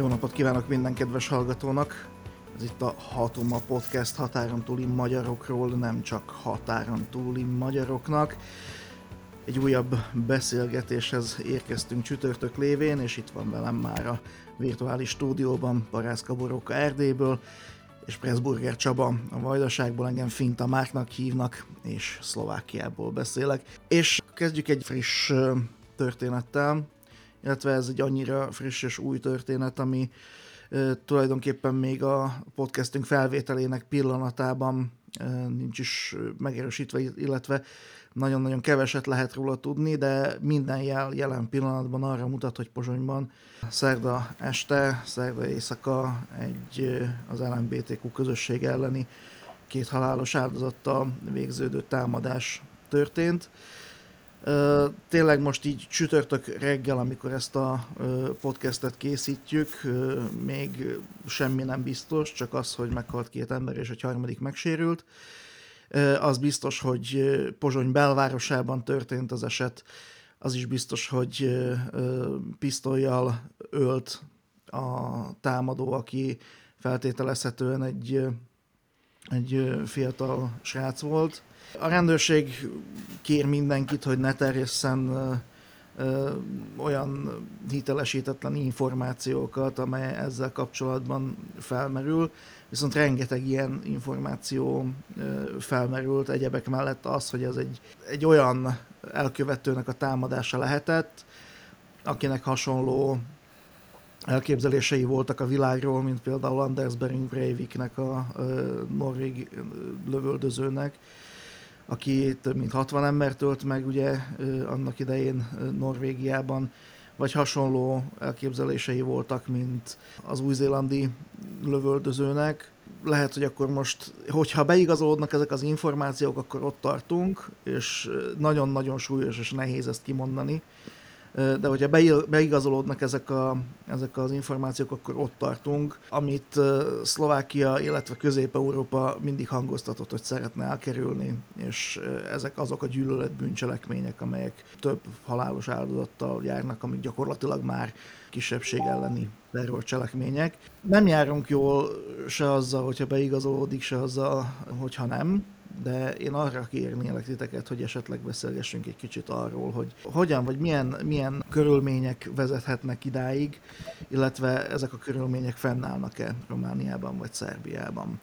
Jó napot kívánok minden kedves hallgatónak! Ez itt a Hatoma Podcast határon túli magyarokról, nem csak határon túli magyaroknak. Egy újabb beszélgetéshez érkeztünk csütörtök lévén, és itt van velem már a virtuális stúdióban Parászka Boróka Erdélyből, és Pressburger Csaba a Vajdaságból, engem Finta Márknak hívnak, és Szlovákiából beszélek. És kezdjük egy friss történettel, illetve ez egy annyira friss és új történet, ami tulajdonképpen még a podcastünk felvételének pillanatában nincs is megerősítve, illetve nagyon-nagyon keveset lehet róla tudni, de minden jel jelen pillanatban arra mutat, hogy Pozsonyban szerda este, szerda éjszaka egy az LMBTQ közösség elleni két halálos áldozattal végződő támadás történt. Tényleg most így csütörtök reggel, amikor ezt a podcastet készítjük, még semmi nem biztos, csak az, hogy meghalt két ember és egy harmadik megsérült. Az biztos, hogy Pozsony belvárosában történt az eset, az is biztos, hogy pisztolyjal ölt a támadó, aki feltételezhetően egy, egy fiatal srác volt. A rendőrség kér mindenkit, hogy ne terjesszen olyan hitelesítetlen információkat, amely ezzel kapcsolatban felmerül, viszont rengeteg ilyen információ felmerült, egyebek mellett az, hogy ez egy, egy olyan elkövetőnek a támadása lehetett, akinek hasonló elképzelései voltak a világról, mint például Anders Bering Breiviknek, a norvég lövöldözőnek, aki több mint 60 embert tölt meg ugye annak idején Norvégiában, vagy hasonló elképzelései voltak, mint az új-zélandi lövöldözőnek. Lehet, hogy akkor most, hogyha beigazolódnak ezek az információk, akkor ott tartunk, és nagyon-nagyon súlyos és nehéz ezt kimondani de hogyha beigazolódnak ezek, a, ezek az információk, akkor ott tartunk, amit Szlovákia, illetve Közép-Európa mindig hangoztatott, hogy szeretne elkerülni, és ezek azok a gyűlölet bűncselekmények, amelyek több halálos áldozattal járnak, amik gyakorlatilag már kisebbség elleni terrorcselekmények. Nem járunk jól se azzal, hogyha beigazolódik, se azzal, hogyha nem de én arra kérnélek titeket, hogy esetleg beszélgessünk egy kicsit arról, hogy hogyan vagy milyen, milyen körülmények vezethetnek idáig, illetve ezek a körülmények fennállnak-e Romániában vagy Szerbiában.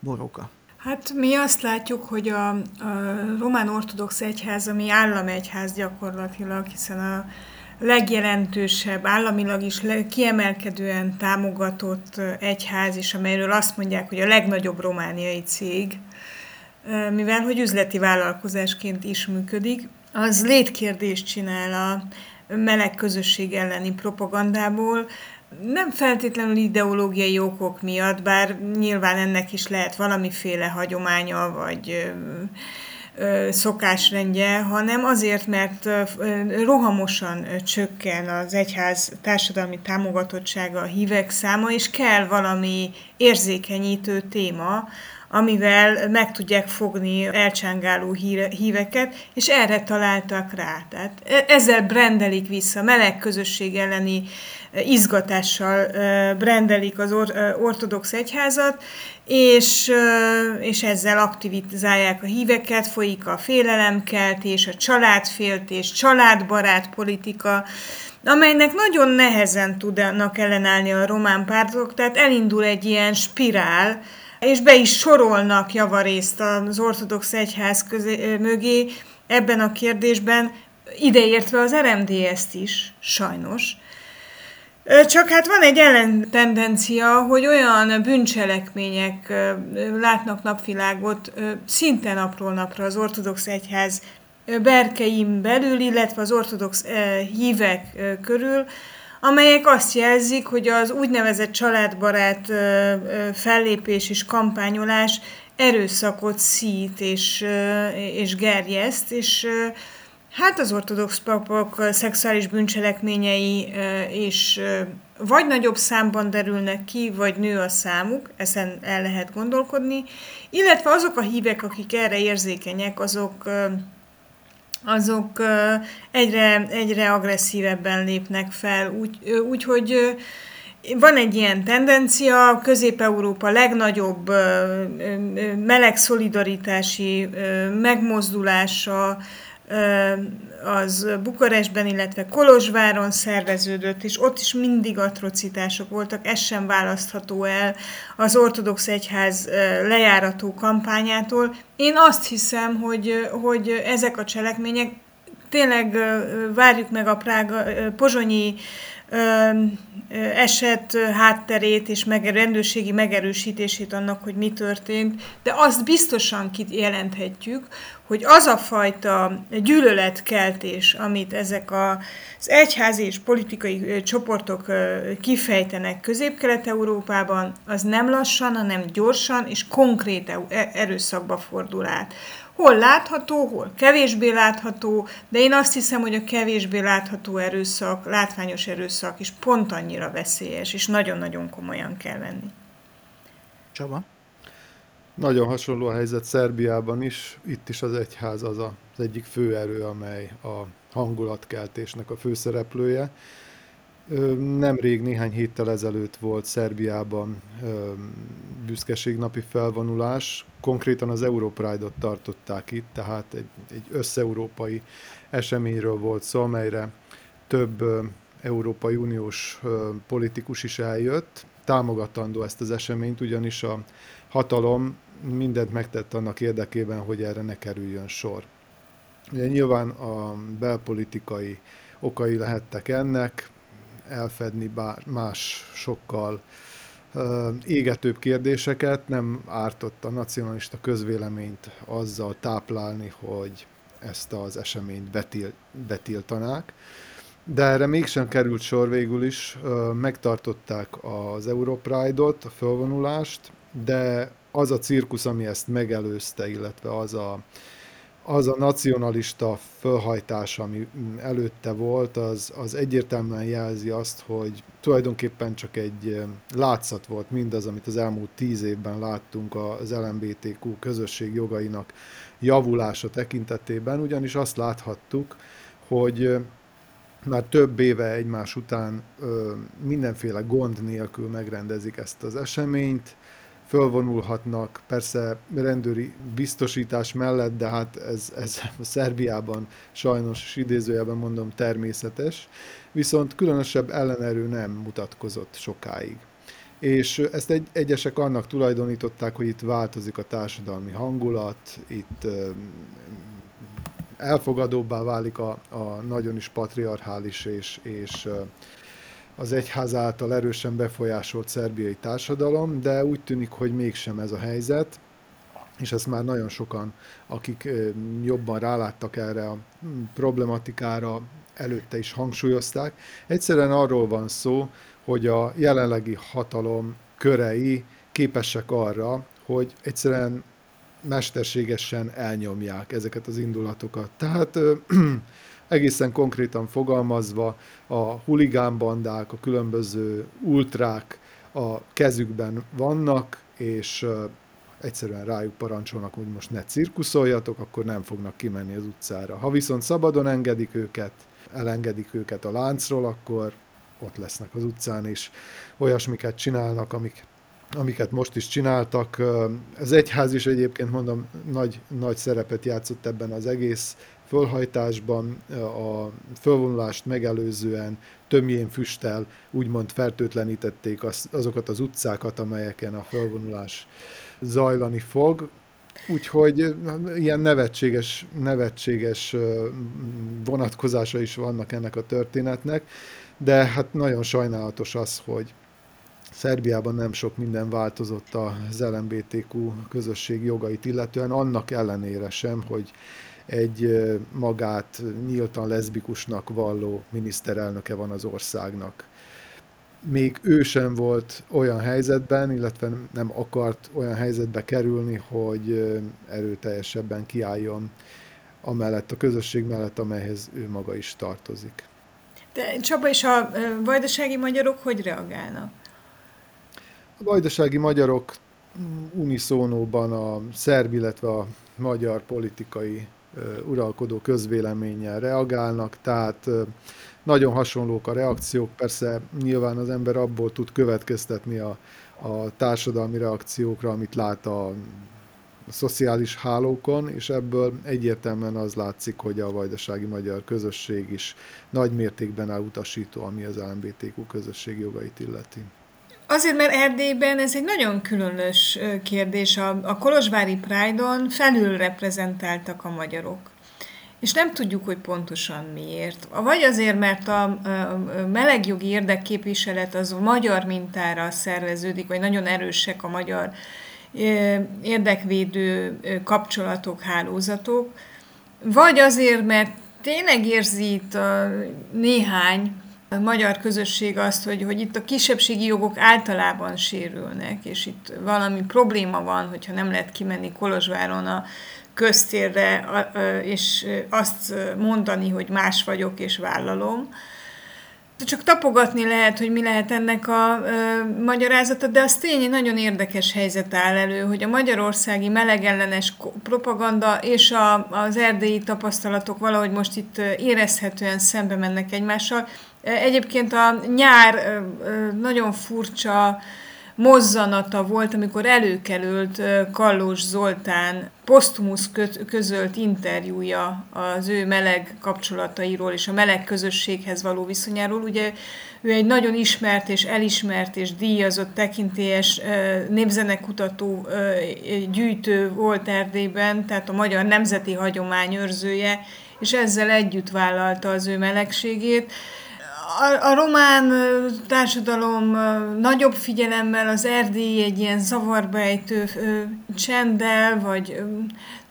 Boroka. Hát mi azt látjuk, hogy a, a román ortodox egyház, ami államegyház gyakorlatilag, hiszen a legjelentősebb, államilag is kiemelkedően támogatott egyház is, amelyről azt mondják, hogy a legnagyobb romániai cég, mivel hogy üzleti vállalkozásként is működik, az létkérdést csinál a meleg közösség elleni propagandából, nem feltétlenül ideológiai okok miatt, bár nyilván ennek is lehet valamiféle hagyománya, vagy szokásrendje, hanem azért, mert rohamosan csökken az egyház társadalmi támogatottsága a hívek száma, és kell valami érzékenyítő téma, amivel meg tudják fogni elcsángáló híveket, és erre találtak rá. Tehát e, ezzel brendelik vissza, meleg közösség elleni e, izgatással e, brendelik az ortodox egyházat, és, és ezzel aktivizálják a híveket, folyik a félelemkeltés, a családféltés, családbarát politika, amelynek nagyon nehezen tudnak ellenállni a román pártok, tehát elindul egy ilyen spirál, és be is sorolnak javarészt az ortodox egyház közé, mögé ebben a kérdésben, ideértve az RMDS-t is, sajnos. Csak hát van egy ellentendencia, hogy olyan bűncselekmények látnak napvilágot szinte napról napra az ortodox egyház berkeim belül, illetve az ortodox hívek körül, amelyek azt jelzik, hogy az úgynevezett családbarát fellépés és kampányolás erőszakot szít és, és gerjeszt, és hát az ortodox papok szexuális bűncselekményei és vagy nagyobb számban derülnek ki, vagy nő a számuk, ezen el lehet gondolkodni, illetve azok a hívek, akik erre érzékenyek, azok azok egyre, egyre agresszívebben lépnek fel, úgyhogy úgy, van egy ilyen tendencia, Közép-Európa legnagyobb meleg szolidaritási megmozdulása az Bukarestben, illetve Kolozsváron szerveződött, és ott is mindig atrocitások voltak, ez sem választható el az ortodox egyház lejárató kampányától. Én azt hiszem, hogy, hogy ezek a cselekmények tényleg várjuk meg a Prága, pozsonyi eset hátterét és meg, rendőrségi megerősítését annak, hogy mi történt, de azt biztosan kijelenthetjük, hogy az a fajta gyűlöletkeltés, amit ezek az egyházi és politikai csoportok kifejtenek Közép-Kelet-Európában, az nem lassan, hanem gyorsan és konkrét e-, erőszakba fordul át. Hol látható, hol kevésbé látható, de én azt hiszem, hogy a kevésbé látható erőszak, látványos erőszak is pont annyira veszélyes, és nagyon-nagyon komolyan kell venni. Csaba? Nagyon hasonló a helyzet Szerbiában is, itt is az egyház az a, az egyik főerő, amely a hangulatkeltésnek a főszereplője. Nemrég, néhány héttel ezelőtt volt Szerbiában büszkeségnapi felvonulás, konkrétan az Europride-ot tartották itt, tehát egy, egy összeurópai eseményről volt szó, amelyre több Európai Uniós politikus is eljött, támogatandó ezt az eseményt, ugyanis a hatalom mindent megtett annak érdekében, hogy erre ne kerüljön sor. Ugye nyilván a belpolitikai okai lehettek ennek, elfedni bár más sokkal égetőbb kérdéseket, nem ártott a nacionalista közvéleményt azzal táplálni, hogy ezt az eseményt betil, betiltanák. De erre mégsem került sor végül is, megtartották az Europride-ot, a fölvonulást, de az a cirkusz, ami ezt megelőzte, illetve az a, az a nacionalista fölhajtás, ami előtte volt, az, az egyértelműen jelzi azt, hogy tulajdonképpen csak egy látszat volt mindaz, amit az elmúlt tíz évben láttunk az LMBTQ közösség jogainak javulása tekintetében, ugyanis azt láthattuk, hogy már több éve egymás után mindenféle gond nélkül megrendezik ezt az eseményt, fölvonulhatnak, persze rendőri biztosítás mellett, de hát ez, ez a Szerbiában sajnos idézőjelben mondom természetes, viszont különösebb ellenerő nem mutatkozott sokáig. És ezt egy, egyesek annak tulajdonították, hogy itt változik a társadalmi hangulat, itt elfogadóbbá válik a, a nagyon is patriarchális és, és az egyház által erősen befolyásolt szerbiai társadalom, de úgy tűnik, hogy mégsem ez a helyzet, és ezt már nagyon sokan, akik jobban ráláttak erre a hm, problematikára, előtte is hangsúlyozták. Egyszerűen arról van szó, hogy a jelenlegi hatalom körei képesek arra, hogy egyszerűen mesterségesen elnyomják ezeket az indulatokat. Tehát egészen konkrétan fogalmazva a huligánbandák, a különböző ultrák a kezükben vannak, és egyszerűen rájuk parancsolnak, hogy most ne cirkuszoljatok, akkor nem fognak kimenni az utcára. Ha viszont szabadon engedik őket, elengedik őket a láncról, akkor ott lesznek az utcán, és olyasmiket csinálnak, amik, amiket most is csináltak. Az egyház is egyébként mondom, nagy, nagy szerepet játszott ebben az egész fölhajtásban a fölvonulást megelőzően tömjén füsttel úgymond fertőtlenítették az, azokat az utcákat, amelyeken a fölvonulás zajlani fog. Úgyhogy ilyen nevetséges, nevetséges vonatkozása is vannak ennek a történetnek, de hát nagyon sajnálatos az, hogy Szerbiában nem sok minden változott az LMBTQ közösség jogait illetően, annak ellenére sem, hogy egy magát nyíltan leszbikusnak valló miniszterelnöke van az országnak. Még ő sem volt olyan helyzetben, illetve nem akart olyan helyzetbe kerülni, hogy erőteljesebben kiálljon amellett a közösség mellett, amelyhez ő maga is tartozik. De Csaba és a vajdasági magyarok hogy reagálnak? A vajdasági magyarok uniszónóban a szerb, illetve a magyar politikai uralkodó közvéleménnyel reagálnak, tehát nagyon hasonlók a reakciók, persze nyilván az ember abból tud következtetni a, a társadalmi reakciókra, amit lát a, a szociális hálókon, és ebből egyértelműen az látszik, hogy a vajdasági magyar közösség is nagy mértékben elutasító, ami az LMBTQ közösség jogait illeti. Azért, mert Erdélyben ez egy nagyon különös kérdés. A, a Kolozsvári Pride-on felül reprezentáltak a magyarok. És nem tudjuk, hogy pontosan miért. Vagy azért, mert a melegjogi érdekképviselet az a magyar mintára szerveződik, vagy nagyon erősek a magyar érdekvédő kapcsolatok, hálózatok, vagy azért, mert tényleg érzi itt a néhány a magyar közösség azt, hogy, hogy itt a kisebbségi jogok általában sérülnek, és itt valami probléma van, hogyha nem lehet kimenni Kolozsváron a köztérre, és azt mondani, hogy más vagyok és vállalom. Csak tapogatni lehet, hogy mi lehet ennek a ö, magyarázata, de az tény, nagyon érdekes helyzet áll elő, hogy a magyarországi melegellenes propaganda és a, az erdélyi tapasztalatok valahogy most itt érezhetően szembe mennek egymással. Egyébként a nyár nagyon furcsa mozzanata volt, amikor előkerült Kallós Zoltán posztumusz közölt interjúja az ő meleg kapcsolatairól és a meleg közösséghez való viszonyáról. Ugye ő egy nagyon ismert és elismert és díjazott tekintélyes népzenekutató gyűjtő volt Erdélyben, tehát a magyar nemzeti hagyomány őrzője, és ezzel együtt vállalta az ő melegségét a, román társadalom nagyobb figyelemmel az Erdély egy ilyen zavarba ejtő csenddel, vagy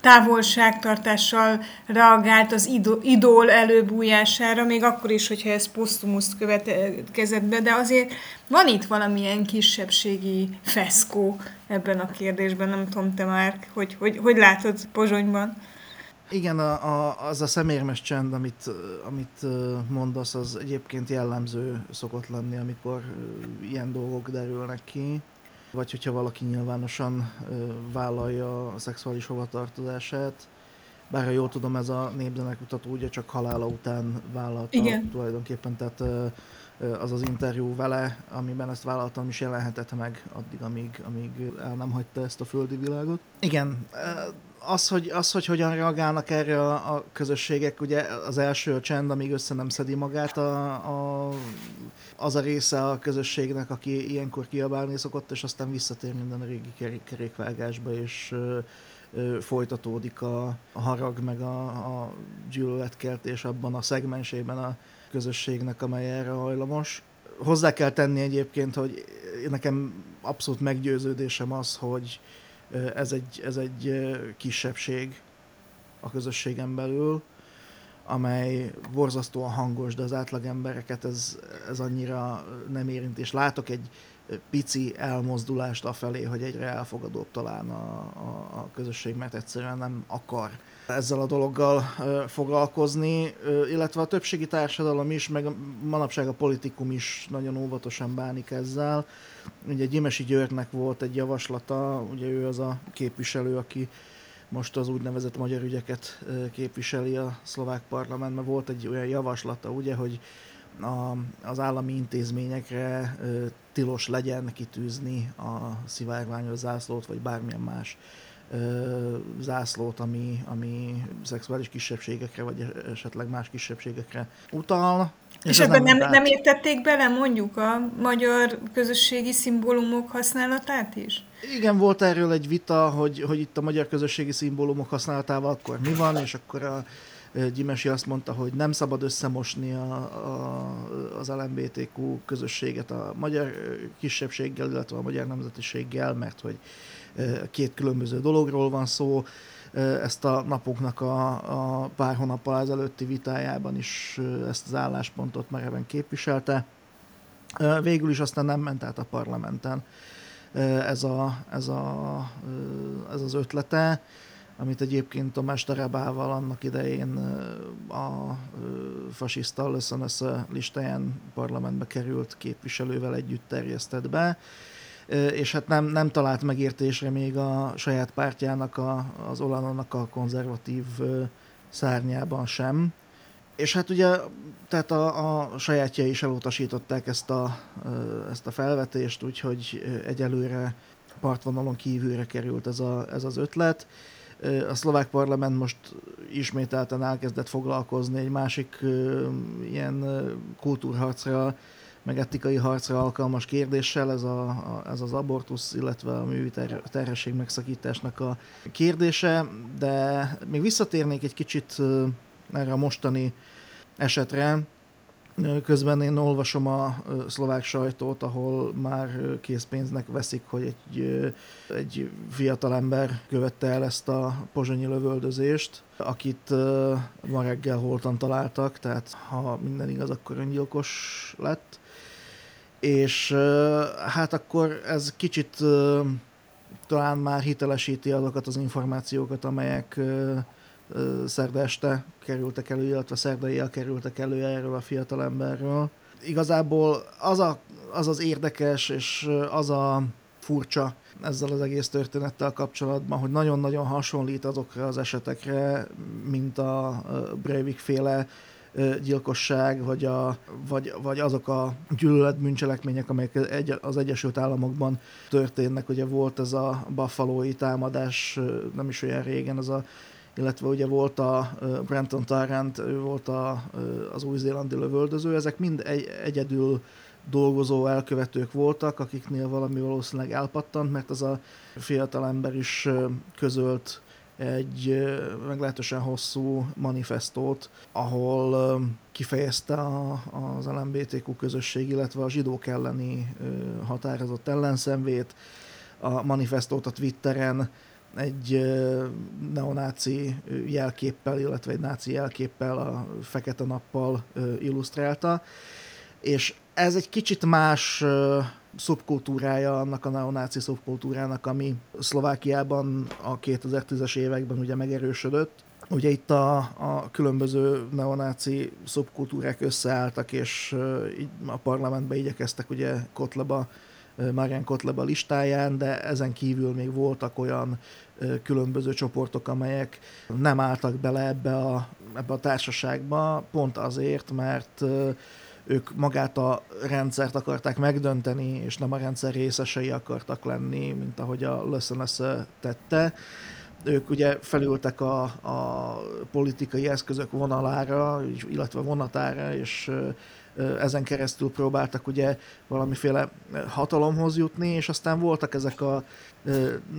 távolságtartással reagált az idól előbújására, még akkor is, hogyha ez posztumuszt következett be, de azért van itt valamilyen kisebbségi feszkó ebben a kérdésben, nem tudom te már, hogy, hogy, hogy látod Pozsonyban? Igen, a, a, az a szemérmes csend, amit, amit mondasz, az egyébként jellemző szokott lenni, amikor ilyen dolgok derülnek ki. Vagy hogyha valaki nyilvánosan vállalja a szexuális hovatartozását. Bár ha jól tudom, ez a népzenekutató ugye csak halála után vállalta Igen. tulajdonképpen, tehát az az interjú vele, amiben ezt vállaltam is jelenhetett meg addig, amíg, amíg el nem hagyta ezt a földi világot. Igen, az, hogy, az, hogy hogyan reagálnak erre a, a közösségek, ugye az első a csend, amíg össze nem szedi magát a, a, az a része a közösségnek, aki ilyenkor kiabálni szokott, és aztán visszatér minden a régi kerék, kerékvágásba, és ö, ö, folytatódik a, a harag, meg a, a gyűlöletkeltés abban a szegmensében a közösségnek, amely erre hajlamos. Hozzá kell tenni egyébként, hogy nekem abszolút meggyőződésem az, hogy ez egy, ez egy kisebbség a közösségen belül, amely borzasztóan hangos, de az átlag embereket ez, ez annyira nem érint, és látok egy pici elmozdulást afelé, hogy egyre elfogadóbb talán a, a, a közösség, mert egyszerűen nem akar ezzel a dologgal foglalkozni, illetve a többségi társadalom is, meg manapság a politikum is nagyon óvatosan bánik ezzel. Ugye Gyimesi Györgynek volt egy javaslata, ugye ő az a képviselő, aki most az úgynevezett magyar ügyeket képviseli a szlovák parlamentben. Volt egy olyan javaslata, ugye, hogy a, az állami intézményekre tilos legyen kitűzni a szivárványos zászlót, vagy bármilyen más zászlót, ami, ami szexuális kisebbségekre, vagy esetleg más kisebbségekre utal. És, és ebben nem, nem, nem értették bele mondjuk a magyar közösségi szimbólumok használatát is? Igen, volt erről egy vita, hogy, hogy itt a magyar közösségi szimbólumok használatával akkor mi van, és akkor a Gyimesi azt mondta, hogy nem szabad összemosni a, a, az LMBTQ közösséget a magyar kisebbséggel, illetve a magyar nemzetiséggel, mert hogy két különböző dologról van szó. Ezt a napoknak a, a pár hónappal ezelőtti vitájában is ezt az álláspontot mereven képviselte. Végül is aztán nem ment át a parlamenten ez, a, ez, a, ez az ötlete, amit egyébként Tomás Terebával annak idején a fasiszta Löszönösz listáján parlamentbe került képviselővel együtt terjesztett be és hát nem, nem talált megértésre még a saját pártjának, a, az Olanonnak a konzervatív szárnyában sem. És hát ugye, tehát a, a sajátjai is elutasították ezt a, ezt a felvetést, úgyhogy egyelőre partvonalon kívülre került ez, a, ez az ötlet. A szlovák parlament most ismételten elkezdett foglalkozni egy másik ilyen kultúrharcra, meg etikai harcra alkalmas kérdéssel, ez, a, a, ez az abortusz, illetve a művi ter- terhesség megszakításnak a kérdése, de még visszatérnék egy kicsit erre a mostani esetre. Közben én olvasom a szlovák sajtót, ahol már készpénznek veszik, hogy egy, egy fiatalember követte el ezt a pozsonyi lövöldözést, akit ma reggel holtan találtak, tehát ha minden igaz, akkor öngyilkos lett. És hát akkor ez kicsit talán már hitelesíti azokat az információkat, amelyek szerda este kerültek elő, illetve szerdai kerültek elő erről a fiatalemberről. Igazából az, a, az az érdekes, és az a furcsa ezzel az egész történettel kapcsolatban, hogy nagyon-nagyon hasonlít azokra az esetekre, mint a Breivik féle gyilkosság, vagy, a, vagy, vagy azok a gyűlöletbűncselekmények, amelyek egy, az Egyesült Államokban történnek. Ugye volt ez a buffalo támadás nem is olyan régen, az a illetve ugye volt a Brenton Tarrant, ő volt a, az új-zélandi lövöldöző, ezek mind egy, egyedül dolgozó elkövetők voltak, akiknél valami valószínűleg elpattant, mert az a fiatal is közölt egy meglehetősen hosszú manifestót, ahol kifejezte a, az LMBTQ közösség, illetve a zsidók elleni határozott ellenszenvét. A manifestót a Twitteren egy neonáci jelképpel, illetve egy náci jelképpel a fekete nappal illusztrálta, és ez egy kicsit más szubkultúrája annak a neonáci szubkultúrának, ami Szlovákiában a 2010-es években ugye megerősödött. Ugye itt a, a különböző neonáci szubkultúrák összeálltak, és a parlamentbe igyekeztek ugye Kotleba, Marian Kotleba listáján, de ezen kívül még voltak olyan különböző csoportok, amelyek nem álltak bele ebbe a, ebbe a társaságba, pont azért, mert ők magát a rendszert akarták megdönteni, és nem a rendszer részesei akartak lenni, mint ahogy a LSNS tette. Ők ugye felültek a, a politikai eszközök vonalára, illetve vonatára, és ezen keresztül próbáltak ugye valamiféle hatalomhoz jutni, és aztán voltak ezek a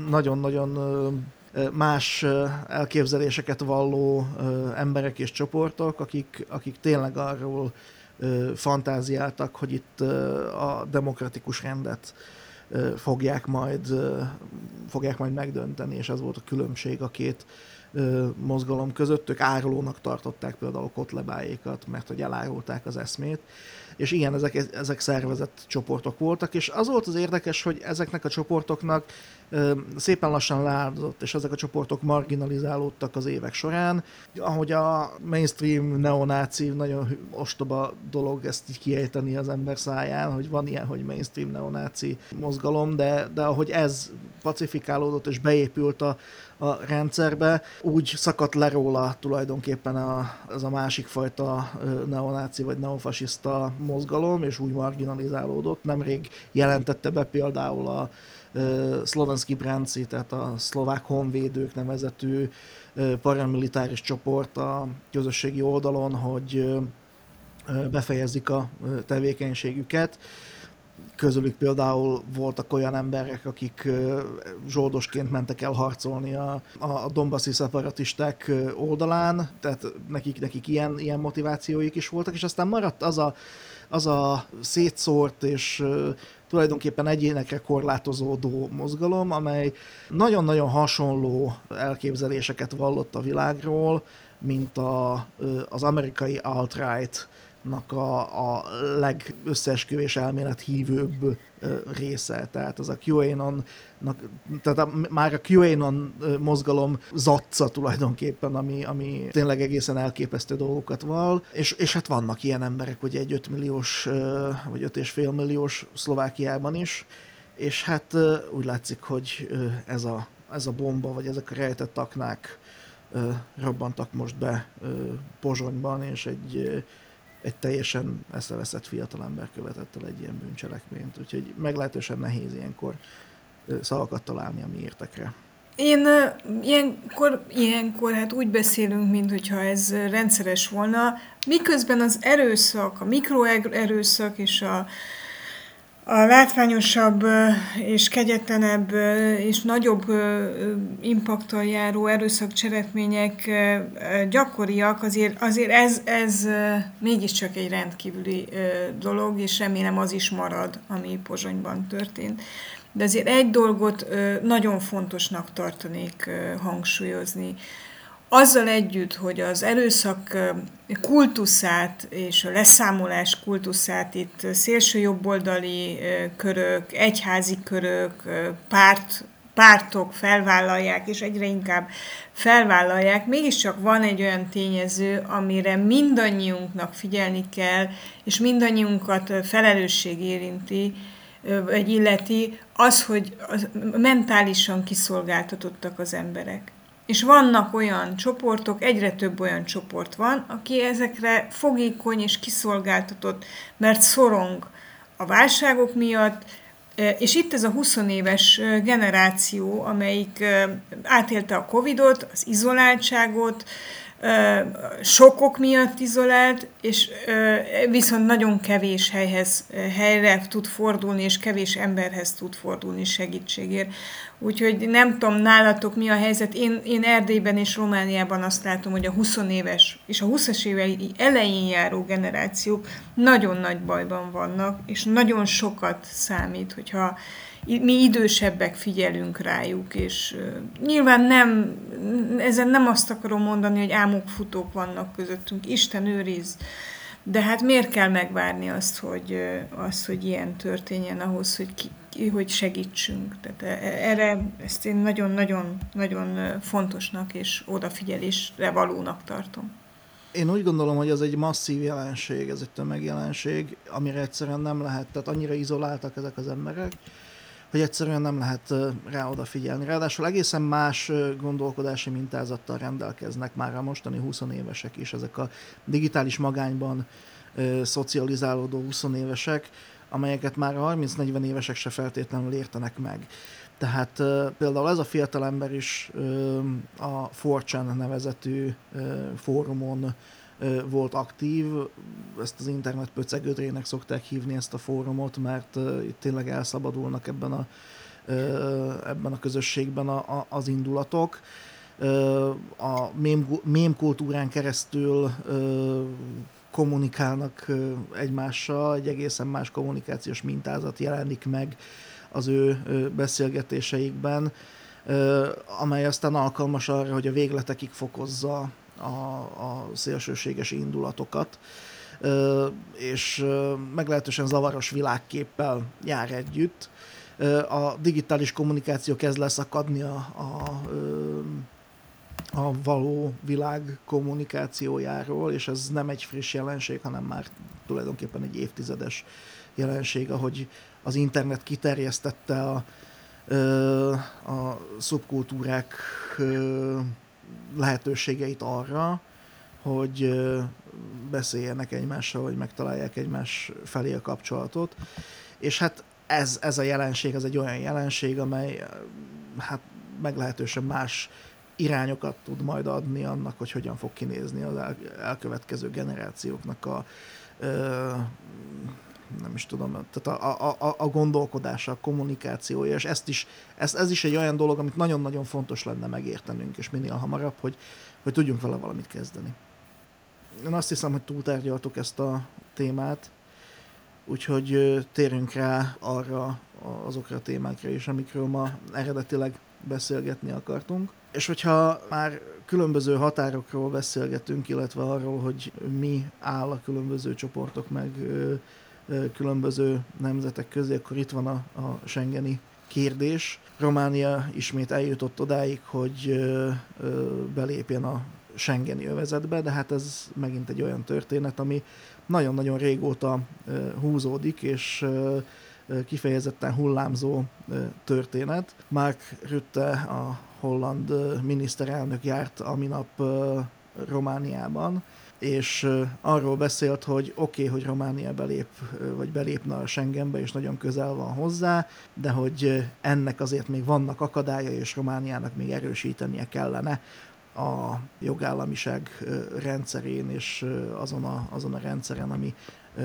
nagyon-nagyon más elképzeléseket valló emberek és csoportok, akik, akik tényleg arról fantáziáltak, hogy itt a demokratikus rendet fogják majd, fogják majd megdönteni, és ez volt a különbség a két mozgalom között. Ők árulónak tartották például kotlebáékat, mert hogy elárulták az eszmét és igen, ezek, ezek szervezett csoportok voltak, és az volt az érdekes, hogy ezeknek a csoportoknak szépen lassan leáldozott, és ezek a csoportok marginalizálódtak az évek során. Ahogy a mainstream neonáci, nagyon ostoba dolog ezt így kiejteni az ember száján, hogy van ilyen, hogy mainstream neonáci mozgalom, de, de ahogy ez pacifikálódott és beépült a, a rendszerbe, úgy szakadt le róla tulajdonképpen a, ez a másik fajta neonáci vagy neofasiszta mozgalom, és úgy marginalizálódott. Nemrég jelentette be például a Szlovenski Bránci, tehát a szlovák honvédők nevezetű paramilitáris csoport a közösségi oldalon, hogy befejezik a tevékenységüket közülük például voltak olyan emberek, akik zsoldosként mentek el harcolni a, a Dombaszi szeparatisták oldalán, tehát nekik, nekik ilyen, ilyen motivációik is voltak, és aztán maradt az a, az a szétszórt és tulajdonképpen egyénekre korlátozódó mozgalom, amely nagyon-nagyon hasonló elképzeléseket vallott a világról, mint a, az amerikai alt-right a, a legösszeesküvés elmélet hívőbb része. Tehát az a QAnon, tehát a, már a QAnon mozgalom zatca tulajdonképpen, ami, ami tényleg egészen elképesztő dolgokat val, és, és hát vannak ilyen emberek, ugye egy 5 milliós, vagy 5,5 milliós Szlovákiában is, és hát úgy látszik, hogy ez a, ez a bomba, vagy ezek a rejtett aknák robbantak most be Pozsonyban, és egy, egy teljesen eszeveszett fiatalember követett el egy ilyen bűncselekményt. Úgyhogy meglehetősen nehéz ilyenkor szavakat találni a mi értekre. Én ilyenkor, ilyenkor hát úgy beszélünk, mintha ez rendszeres volna, miközben az erőszak, a mikroerőszak és a, a látványosabb és kegyetlenebb és nagyobb impaktal járó erőszakcselekmények gyakoriak, azért, azért ez, ez mégiscsak egy rendkívüli dolog, és remélem az is marad, ami Pozsonyban történt. De azért egy dolgot nagyon fontosnak tartanék hangsúlyozni. Azzal együtt, hogy az erőszak kultuszát és a leszámolás kultuszát itt szélső jobboldali körök, egyházi körök, párt, pártok felvállalják, és egyre inkább felvállalják, mégiscsak van egy olyan tényező, amire mindannyiunknak figyelni kell, és mindannyiunkat felelősség érinti, egy illeti, az, hogy mentálisan kiszolgáltatottak az emberek. És vannak olyan csoportok, egyre több olyan csoport van, aki ezekre fogékony és kiszolgáltatott, mert szorong a válságok miatt, és itt ez a 20 éves generáció, amelyik átélte a Covidot, az izoláltságot, sokok miatt izolált, és viszont nagyon kevés helyhez, helyre tud fordulni, és kevés emberhez tud fordulni segítségért. Úgyhogy nem tudom nálatok mi a helyzet. Én, én Erdélyben és Romániában azt látom, hogy a 20 éves és a 20-as évei elején járó generációk nagyon nagy bajban vannak, és nagyon sokat számít, hogyha mi idősebbek figyelünk rájuk, és nyilván nem, ezen nem azt akarom mondani, hogy álmokfutók vannak közöttünk, Isten őriz, de hát miért kell megvárni azt, hogy, azt, hogy ilyen történjen ahhoz, hogy, ki, hogy segítsünk. Tehát e, e, erre ezt én nagyon-nagyon nagyon fontosnak és odafigyelésre valónak tartom. Én úgy gondolom, hogy ez egy masszív jelenség, ez egy tömegjelenség, amire egyszerűen nem lehet, tehát annyira izoláltak ezek az emberek, hogy egyszerűen nem lehet rá odafigyelni. Ráadásul egészen más gondolkodási mintázattal rendelkeznek már a mostani 20 évesek is, ezek a digitális magányban szocializálódó 20 évesek, amelyeket már a 30-40 évesek se feltétlenül értenek meg. Tehát például ez a fiatalember is a 4chan nevezetű fórumon volt aktív, ezt az internet pöcegödrének szokták hívni ezt a fórumot, mert itt tényleg elszabadulnak ebben a, ebben a közösségben a, a, az indulatok. A mém, mém kultúrán keresztül kommunikálnak egymással, egy egészen más kommunikációs mintázat jelenik meg az ő beszélgetéseikben, amely aztán alkalmas arra, hogy a végletekig fokozza a, a szélsőséges indulatokat, és meglehetősen zavaros világképpel jár együtt. A digitális kommunikáció kezd leszakadni a, a, a való világ kommunikációjáról, és ez nem egy friss jelenség, hanem már tulajdonképpen egy évtizedes jelenség, ahogy az internet kiterjesztette a, a szubkultúrák lehetőségeit arra, hogy beszéljenek egymással, vagy megtalálják egymás felé a kapcsolatot. És hát ez, ez a jelenség, ez egy olyan jelenség, amely hát meglehetősen más irányokat tud majd adni annak, hogy hogyan fog kinézni az el, elkövetkező generációknak a ö, nem is tudom, tehát a, a, a, a gondolkodása, a kommunikációja, és ezt is, ez, ez is egy olyan dolog, amit nagyon-nagyon fontos lenne megértenünk, és minél hamarabb, hogy, hogy tudjunk vele valamit kezdeni. Én azt hiszem, hogy túltárgyaltuk ezt a témát, úgyhogy térjünk rá arra azokra a témákra is, amikről ma eredetileg beszélgetni akartunk. És hogyha már különböző határokról beszélgetünk, illetve arról, hogy mi áll a különböző csoportok meg különböző nemzetek közé, akkor itt van a, a Schengeni kérdés. Románia ismét eljutott odáig, hogy belépjen a Schengeni övezetbe, de hát ez megint egy olyan történet, ami nagyon-nagyon régóta húzódik, és kifejezetten hullámzó történet. Mark Rutte, a holland miniszterelnök járt a minap Romániában, és arról beszélt, hogy oké, okay, hogy Románia belép, vagy belépne a Schengenbe, és nagyon közel van hozzá, de hogy ennek azért még vannak akadálya, és Romániának még erősítenie kellene a jogállamiság rendszerén, és azon a, azon a rendszeren, ami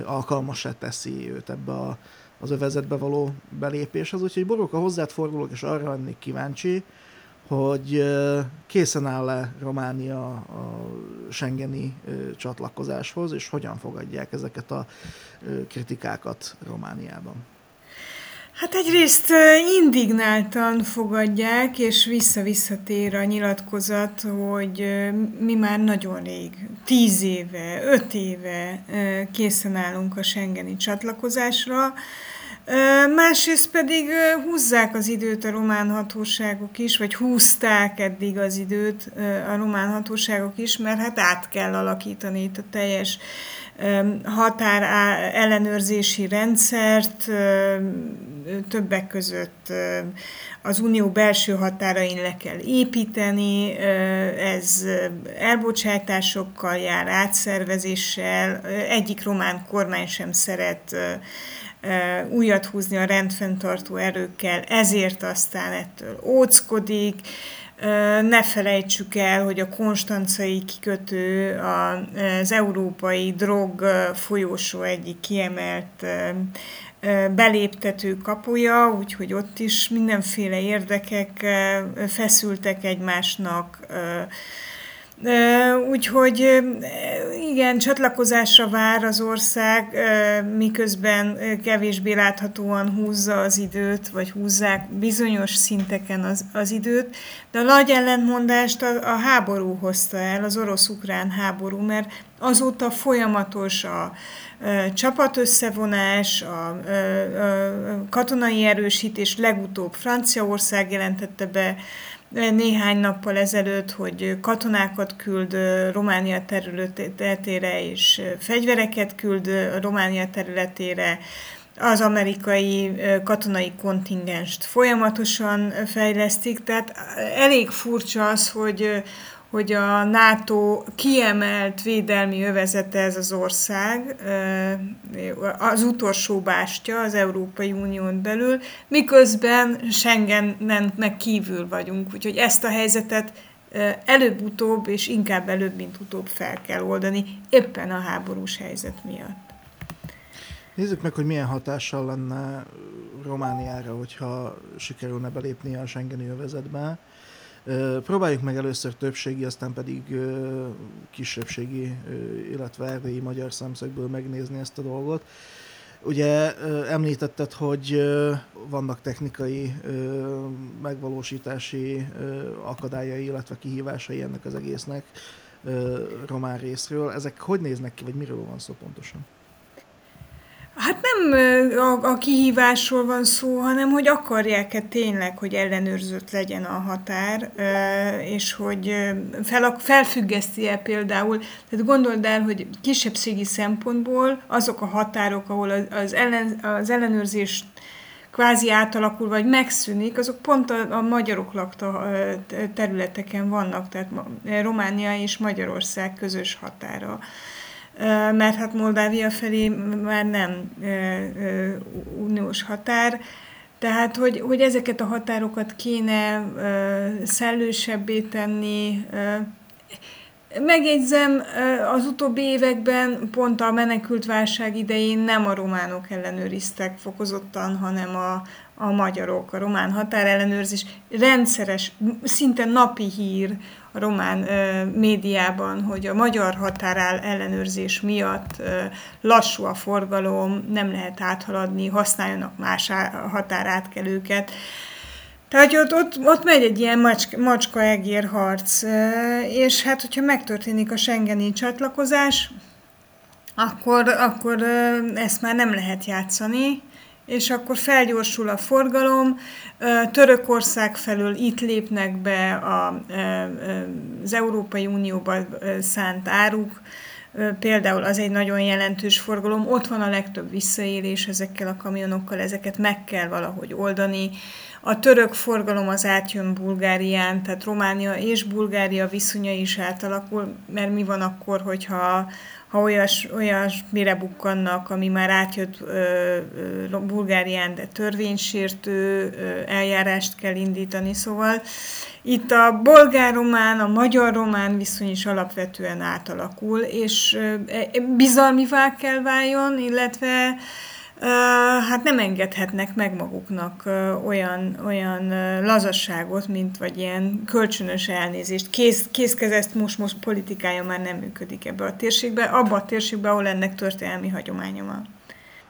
alkalmasá teszi őt ebbe a, az övezetbe való belépéshez. Úgyhogy Boróka hozzád fordulok, és arra lennék kíváncsi, hogy készen áll-e Románia a Schengeni csatlakozáshoz, és hogyan fogadják ezeket a kritikákat Romániában. Hát egyrészt indignáltan fogadják, és vissza-visszatér a nyilatkozat, hogy mi már nagyon rég, tíz éve, öt éve készen állunk a Schengeni csatlakozásra, Másrészt pedig húzzák az időt a román hatóságok is, vagy húzták eddig az időt a román hatóságok is, mert hát át kell alakítani itt a teljes határ ellenőrzési rendszert, többek között az unió belső határain le kell építeni, ez elbocsátásokkal jár, átszervezéssel, egyik román kormány sem szeret újat húzni a rendfenntartó erőkkel, ezért aztán ettől óckodik. Ne felejtsük el, hogy a konstancai kikötő az európai drog folyósó egyik kiemelt beléptető kapuja, úgyhogy ott is mindenféle érdekek feszültek egymásnak, Úgyhogy igen, csatlakozásra vár az ország, miközben kevésbé láthatóan húzza az időt, vagy húzzák bizonyos szinteken az, az időt, de a nagy ellentmondást a, a háború hozta el, az orosz-ukrán háború, mert azóta folyamatos a, csapatösszevonás, a, a, a katonai erősítés, legutóbb Franciaország jelentette be néhány nappal ezelőtt, hogy katonákat küld Románia területére, és fegyvereket küld Románia területére, az amerikai katonai kontingenst folyamatosan fejlesztik, tehát elég furcsa az, hogy hogy a NATO kiemelt védelmi övezete ez az ország, az utolsó bástya az Európai Unión belül, miközben Schengenen meg kívül vagyunk. Úgyhogy ezt a helyzetet előbb-utóbb, és inkább előbb, mint utóbb fel kell oldani, éppen a háborús helyzet miatt. Nézzük meg, hogy milyen hatással lenne Romániára, hogyha sikerülne belépni a Schengeni övezetbe. Próbáljuk meg először többségi, aztán pedig kisebbségi, illetve erdélyi magyar szemszögből megnézni ezt a dolgot. Ugye említetted, hogy vannak technikai megvalósítási akadályai, illetve kihívásai ennek az egésznek román részről. Ezek hogy néznek ki, vagy miről van szó pontosan? Hát nem a, a kihívásról van szó, hanem hogy akarják-e tényleg, hogy ellenőrzött legyen a határ, és hogy fel, felfüggeszti-e például, tehát gondold el, hogy kisebbségi szempontból azok a határok, ahol az, ellen, az ellenőrzés kvázi átalakul, vagy megszűnik, azok pont a, a magyarok lakta területeken vannak, tehát Románia és Magyarország közös határa mert hát Moldávia felé már nem uniós határ, tehát, hogy, hogy ezeket a határokat kéne szellősebbé tenni, Megjegyzem, az utóbbi években pont a menekült válság idején nem a románok ellenőriztek fokozottan, hanem a, a magyarok, a román határellenőrzés. Rendszeres, szinte napi hír a román ö, médiában, hogy a magyar határál ellenőrzés miatt ö, lassú a forgalom, nem lehet áthaladni, használjanak más határátkelőket. Tehát ott, ott, ott megy egy ilyen macska, macska-egér harc, és hát hogyha megtörténik a Schengeni csatlakozás, akkor, akkor ezt már nem lehet játszani, és akkor felgyorsul a forgalom, Törökország felől itt lépnek be a, az Európai Unióba szánt áruk, például az egy nagyon jelentős forgalom, ott van a legtöbb visszaélés ezekkel a kamionokkal, ezeket meg kell valahogy oldani. A török forgalom az átjön Bulgárián, tehát Románia és Bulgária viszonya is átalakul, mert mi van akkor, hogyha ha olyas, olyas mire bukkannak, ami már átjött ö, ö, Bulgárián, de törvénysértő ö, eljárást kell indítani, szóval itt a bolgár-román, a magyar-román viszony is alapvetően átalakul, és ö, bizalmivá kell váljon, illetve hát nem engedhetnek meg maguknak olyan, olyan lazasságot, mint vagy ilyen kölcsönös elnézést. Kész, készkezezt most, most politikája már nem működik ebbe a térségbe, abba a térségbe, ahol ennek történelmi hagyománya van.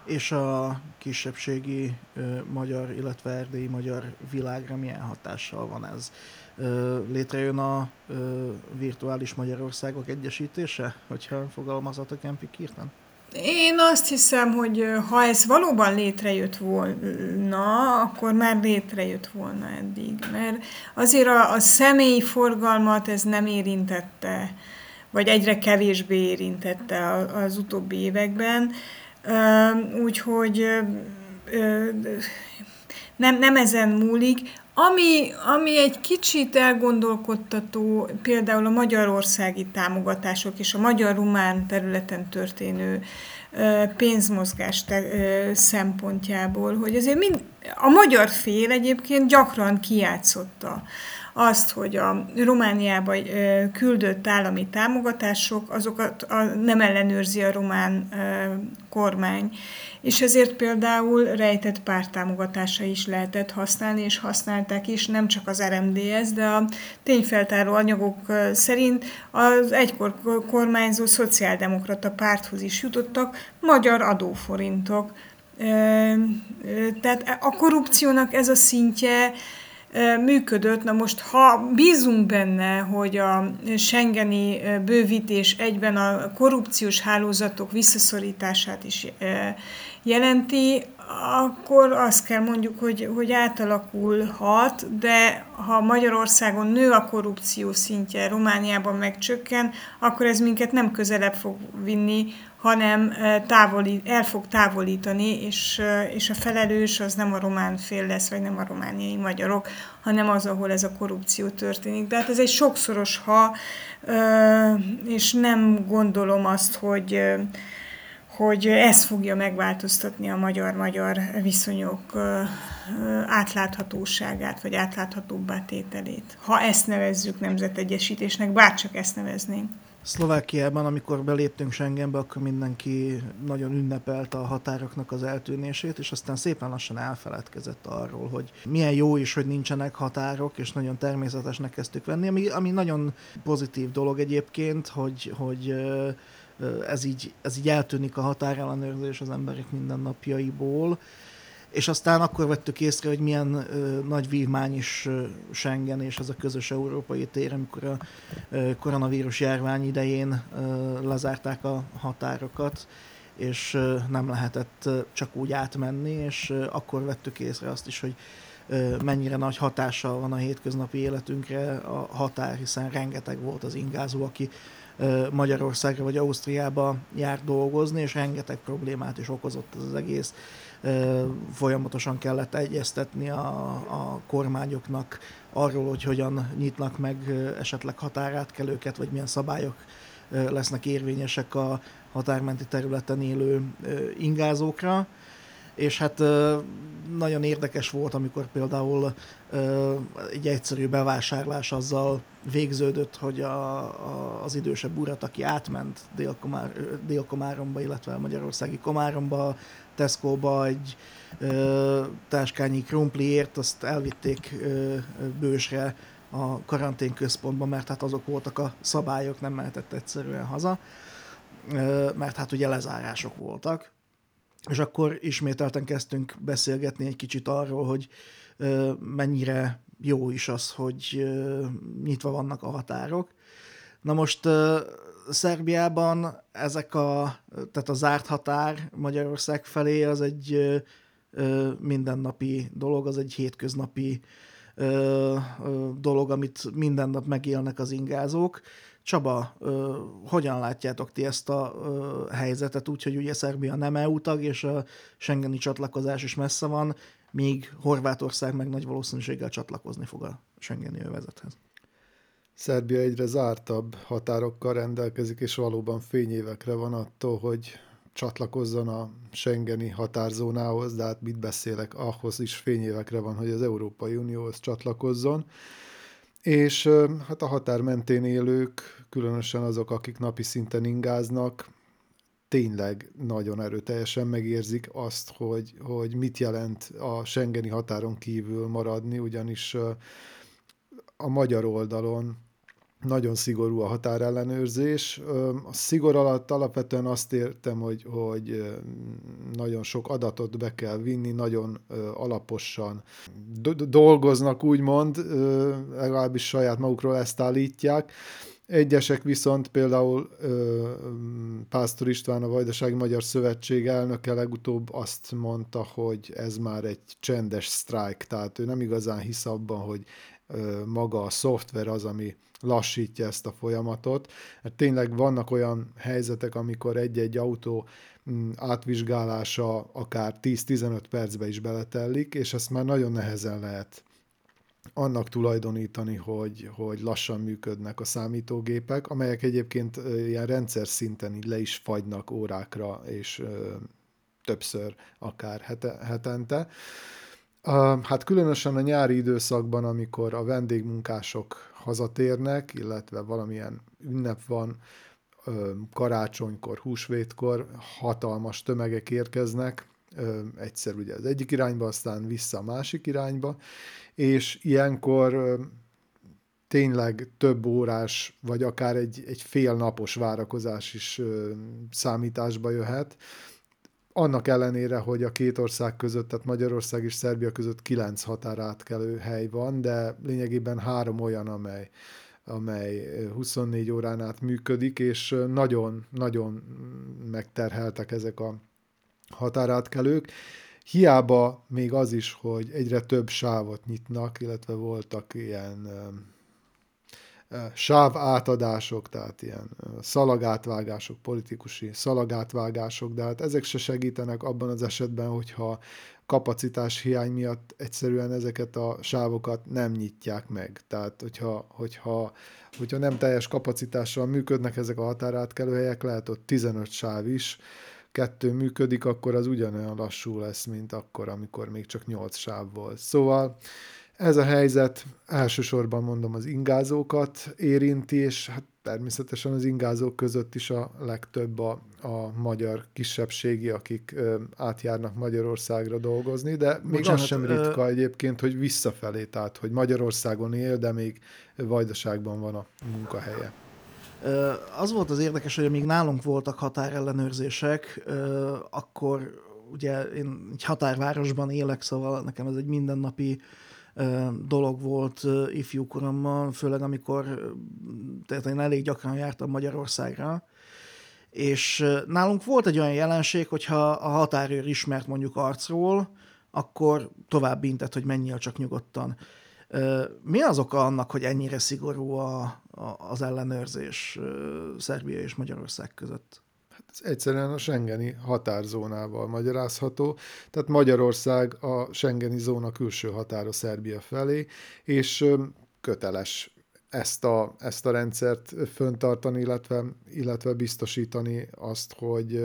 És a kisebbségi ö, magyar, illetve erdélyi magyar világra milyen hatással van ez? Ö, létrejön a ö, virtuális Magyarországok egyesítése, hogyha fogalmazatok Empi Kirten? Én azt hiszem, hogy ha ez valóban létrejött volna, akkor már létrejött volna eddig. Mert azért a, a személyi forgalmat ez nem érintette, vagy egyre kevésbé érintette az utóbbi években. Úgyhogy nem, nem ezen múlik. Ami, ami egy kicsit elgondolkodtató, például a magyarországi támogatások és a magyar-rumán területen történő pénzmozgás szempontjából, hogy azért mind, a magyar fél egyébként gyakran kijátszotta azt, hogy a Romániába küldött állami támogatások, azokat nem ellenőrzi a román kormány, és ezért például rejtett pártámogatása is lehetett használni, és használták is, nem csak az RMDS, de a tényfeltáró anyagok szerint az egykor kormányzó szociáldemokrata párthoz is jutottak magyar adóforintok. Tehát a korrupciónak ez a szintje működött. Na most, ha bízunk benne, hogy a Schengeni bővítés egyben a korrupciós hálózatok visszaszorítását is jelenti, akkor azt kell mondjuk, hogy, hogy átalakulhat, de ha Magyarországon nő a korrupció szintje, Romániában megcsökken, akkor ez minket nem közelebb fog vinni, hanem távoli, el fog távolítani, és, és a felelős az nem a román fél lesz, vagy nem a romániai magyarok, hanem az, ahol ez a korrupció történik. De hát ez egy sokszoros ha, és nem gondolom azt, hogy hogy ez fogja megváltoztatni a magyar-magyar viszonyok átláthatóságát, vagy átláthatóbbá tételét. Ha ezt nevezzük nemzetegyesítésnek, bárcsak ezt nevezném. Szlovákiában, amikor beléptünk Schengenbe, akkor mindenki nagyon ünnepelte a határoknak az eltűnését, és aztán szépen lassan elfeledkezett arról, hogy milyen jó is, hogy nincsenek határok, és nagyon természetesnek kezdtük venni, ami, ami nagyon pozitív dolog egyébként, hogy, hogy ez így, ez így eltűnik a határellenőrzés az emberek mindennapjaiból, és aztán akkor vettük észre, hogy milyen ö, nagy vívmány is ö, Schengen és ez a közös európai tér, amikor a ö, koronavírus járvány idején ö, lezárták a határokat, és ö, nem lehetett ö, csak úgy átmenni, és ö, akkor vettük észre azt is, hogy mennyire nagy hatással van a hétköznapi életünkre a határ, hiszen rengeteg volt az ingázó, aki Magyarországra vagy Ausztriába jár dolgozni, és rengeteg problémát is okozott ez az egész. Folyamatosan kellett egyeztetni a, a kormányoknak arról, hogy hogyan nyitnak meg esetleg határátkelőket, vagy milyen szabályok lesznek érvényesek a határmenti területen élő ingázókra és hát nagyon érdekes volt, amikor például egy egyszerű bevásárlás azzal végződött, hogy a, a, az idősebb urat, aki átment Dél-Komár, Dél-Komáromba, illetve Magyarországi Komáromba, Tesco-ba egy ö, táskányi krumpliért, azt elvitték ö, bősre a karanténközpontba, mert hát azok voltak a szabályok, nem mehetett egyszerűen haza, ö, mert hát ugye lezárások voltak és akkor ismételten kezdtünk beszélgetni egy kicsit arról, hogy mennyire jó is az, hogy nyitva vannak a határok. Na most Szerbiában ezek a, tehát a zárt határ Magyarország felé az egy mindennapi dolog, az egy hétköznapi dolog, amit minden nap megélnek az ingázók. Csaba, ö, hogyan látjátok ti ezt a ö, helyzetet úgy, hogy ugye Szerbia nem EU tag, és a Schengeni csatlakozás is messze van, míg Horvátország meg nagy valószínűséggel csatlakozni fog a Schengeni övezethez? Szerbia egyre zártabb határokkal rendelkezik, és valóban fényévekre van attól, hogy csatlakozzon a Schengeni határzónához, de hát mit beszélek, ahhoz is fényévekre van, hogy az Európai Unióhoz csatlakozzon. És hát a határ mentén élők, különösen azok, akik napi szinten ingáznak, tényleg nagyon erőteljesen megérzik azt, hogy, hogy mit jelent a Schengeni határon kívül maradni, ugyanis a magyar oldalon nagyon szigorú a határellenőrzés. A szigor alatt alapvetően azt értem, hogy, hogy nagyon sok adatot be kell vinni, nagyon alaposan dolgoznak, úgymond, legalábbis saját magukról ezt állítják. Egyesek viszont például Pásztor István, a Vajdasági Magyar Szövetség elnöke legutóbb azt mondta, hogy ez már egy csendes sztrájk, tehát ő nem igazán hisz abban, hogy maga a szoftver az, ami lassítja ezt a folyamatot. Mert tényleg vannak olyan helyzetek, amikor egy-egy autó mm, átvizsgálása akár 10-15 percbe is beletellik, és ezt már nagyon nehezen lehet annak tulajdonítani, hogy, hogy lassan működnek a számítógépek, amelyek egyébként ilyen rendszer szinten így le is fagynak órákra, és többször akár hetente. Hát különösen a nyári időszakban, amikor a vendégmunkások hazatérnek, illetve valamilyen ünnep van, karácsonykor, húsvétkor hatalmas tömegek érkeznek, egyszer ugye az egyik irányba, aztán vissza a másik irányba, és ilyenkor tényleg több órás, vagy akár egy, egy fél napos várakozás is számításba jöhet, annak ellenére, hogy a két ország között, tehát Magyarország és Szerbia között kilenc határátkelő hely van, de lényegében három olyan, amely, amely 24 órán át működik, és nagyon-nagyon megterheltek ezek a határátkelők. Hiába még az is, hogy egyre több sávot nyitnak, illetve voltak ilyen sáv átadások, tehát ilyen szalagátvágások, politikusi szalagátvágások, de hát ezek se segítenek abban az esetben, hogyha kapacitás hiány miatt egyszerűen ezeket a sávokat nem nyitják meg. Tehát, hogyha, hogyha, hogyha nem teljes kapacitással működnek ezek a határátkelőhelyek, lehet ott 15 sáv is, kettő működik, akkor az ugyanolyan lassú lesz, mint akkor, amikor még csak 8 sáv volt. Szóval ez a helyzet elsősorban mondom az ingázókat érinti, és hát természetesen az ingázók között is a legtöbb a, a magyar kisebbségi, akik ö, átjárnak Magyarországra dolgozni, de még Bocsánat, az sem ritka ö... egyébként, hogy visszafelé, tehát hogy Magyarországon él, de még Vajdaságban van a munkahelye. Az volt az érdekes, hogy amíg nálunk voltak határellenőrzések, akkor ugye én egy határvárosban élek, szóval nekem ez egy mindennapi dolog volt ifjúkoromban, főleg amikor tehát én elég gyakran jártam Magyarországra, és nálunk volt egy olyan jelenség, hogyha a határőr ismert mondjuk arcról, akkor tovább intett, hogy menjél csak nyugodtan. Mi az oka annak, hogy ennyire szigorú a, a, az ellenőrzés Szerbia és Magyarország között? Egyszerűen a Schengeni határzónával magyarázható. Tehát Magyarország a Schengeni zóna külső határa Szerbia felé, és köteles ezt a, ezt a rendszert föntartani, illetve, illetve biztosítani azt, hogy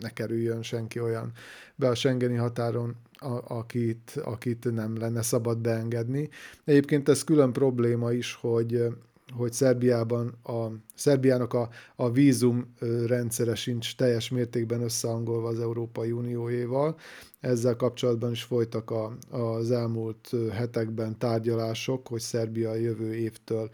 ne kerüljön senki olyan be a Schengeni határon, a, akit, akit nem lenne szabad beengedni. Egyébként ez külön probléma is, hogy hogy Szerbiában a, Szerbiának a, a vízum rendszere sincs teljes mértékben összehangolva az Európai Unióéval. Ezzel kapcsolatban is folytak a, az elmúlt hetekben tárgyalások, hogy Szerbia jövő évtől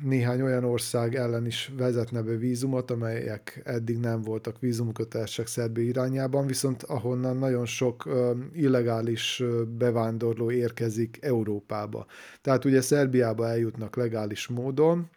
néhány olyan ország ellen is vezetne be vízumot, amelyek eddig nem voltak vízumkötelesek Szerbia irányában, viszont ahonnan nagyon sok illegális bevándorló érkezik Európába. Tehát ugye Szerbiába eljutnak legális módon,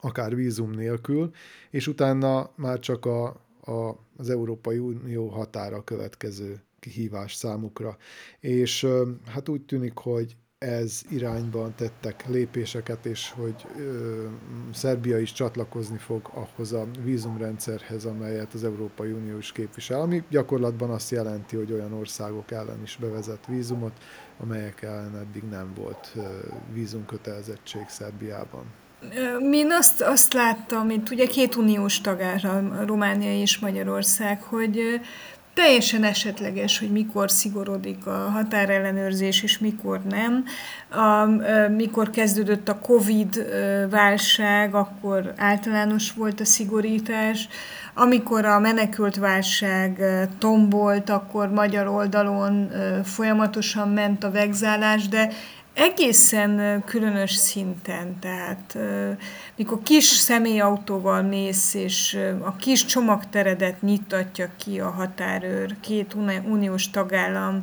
akár vízum nélkül, és utána már csak a, a, az Európai Unió határa következő kihívás számukra. És hát úgy tűnik, hogy ez irányban tettek lépéseket, és hogy ö, Szerbia is csatlakozni fog ahhoz a vízumrendszerhez, amelyet az Európai Unió is képvisel, ami gyakorlatban azt jelenti, hogy olyan országok ellen is bevezet vízumot, amelyek ellen eddig nem volt ö, vízumkötelezettség Szerbiában. Én azt, azt láttam, itt ugye két uniós tagára, Románia és Magyarország, hogy teljesen esetleges, hogy mikor szigorodik a határellenőrzés, és mikor nem. A, mikor kezdődött a Covid válság, akkor általános volt a szigorítás. Amikor a menekült válság tombolt, akkor magyar oldalon folyamatosan ment a vegzálás, de egészen különös szinten, tehát mikor kis személyautóval mész, és a kis csomagteredet nyitatja ki a határőr, két uniós tagállam